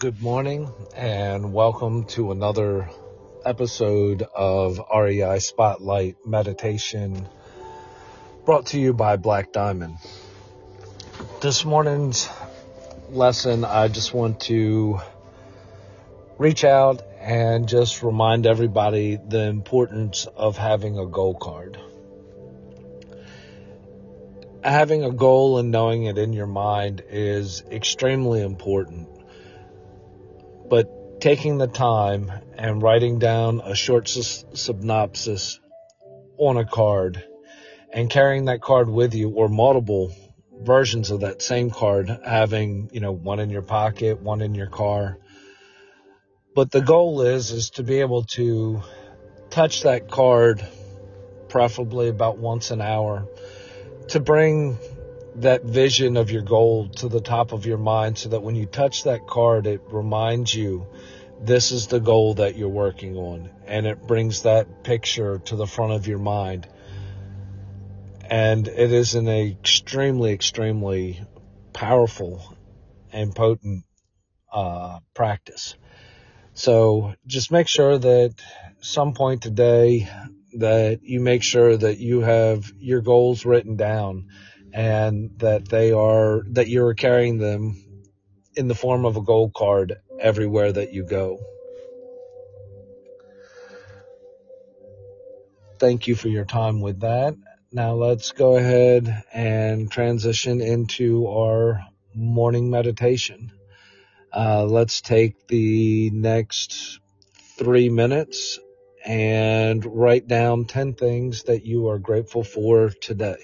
Good morning and welcome to another episode of REI Spotlight Meditation brought to you by Black Diamond. This morning's lesson, I just want to reach out and just remind everybody the importance of having a goal card. Having a goal and knowing it in your mind is extremely important but taking the time and writing down a short synopsis on a card and carrying that card with you or multiple versions of that same card having you know one in your pocket one in your car. But the goal is is to be able to touch that card preferably about once an hour to bring that vision of your goal to the top of your mind so that when you touch that card, it reminds you this is the goal that you're working on. And it brings that picture to the front of your mind. And it is an extremely, extremely powerful and potent uh, practice. So just make sure that some point today that you make sure that you have your goals written down and that they are that you're carrying them in the form of a goal card everywhere that you go. Thank you for your time with that. Now let's go ahead and transition into our morning meditation. Uh, let's take the next three minutes and write down 10 things that you are grateful for today.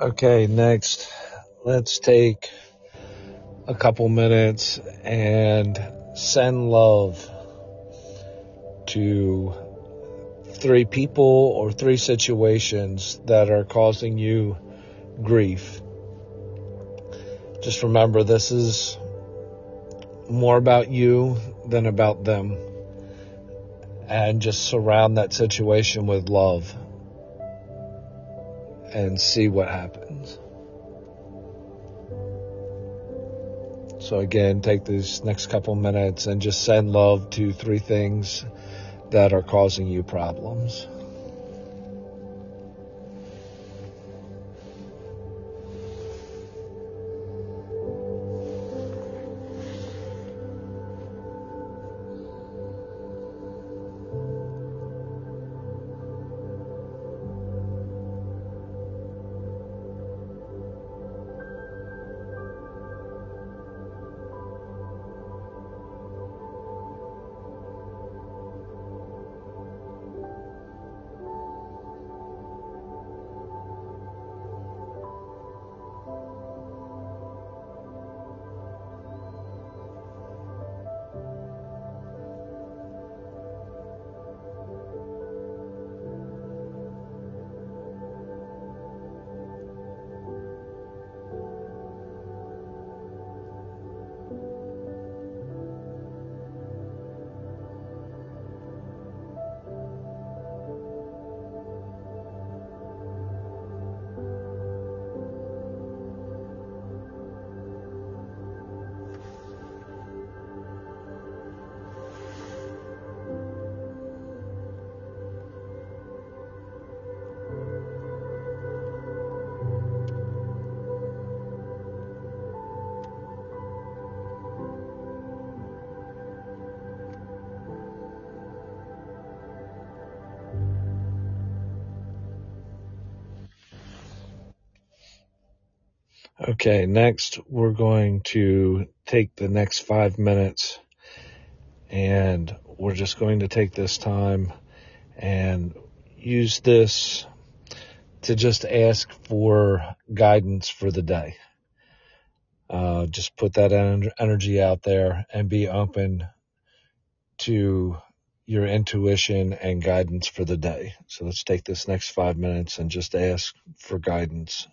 Okay, next, let's take a couple minutes and send love to three people or three situations that are causing you grief. Just remember this is more about you than about them. And just surround that situation with love and see what happens. So again, take these next couple minutes and just send love to three things that are causing you problems. Okay, next we're going to take the next five minutes and we're just going to take this time and use this to just ask for guidance for the day. Uh, just put that energy out there and be open to your intuition and guidance for the day. So let's take this next five minutes and just ask for guidance.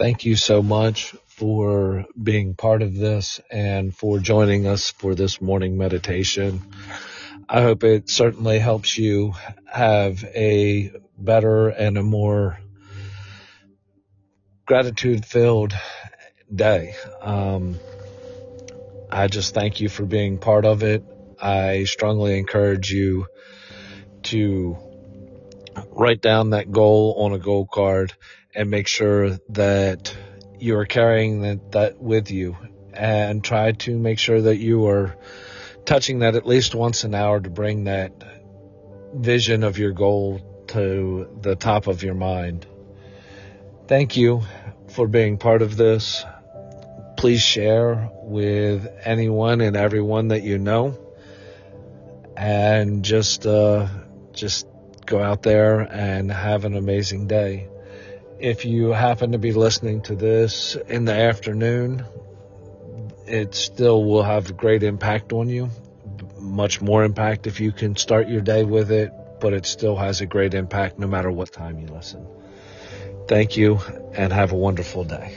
Thank you so much for being part of this and for joining us for this morning meditation. I hope it certainly helps you have a better and a more gratitude filled day. Um, I just thank you for being part of it. I strongly encourage you to write down that goal on a goal card and make sure that you are carrying that, that with you and try to make sure that you are touching that at least once an hour to bring that vision of your goal to the top of your mind. Thank you for being part of this. Please share with anyone and everyone that you know and just uh, just go out there and have an amazing day. If you happen to be listening to this in the afternoon, it still will have a great impact on you. Much more impact if you can start your day with it, but it still has a great impact no matter what time you listen. Thank you and have a wonderful day.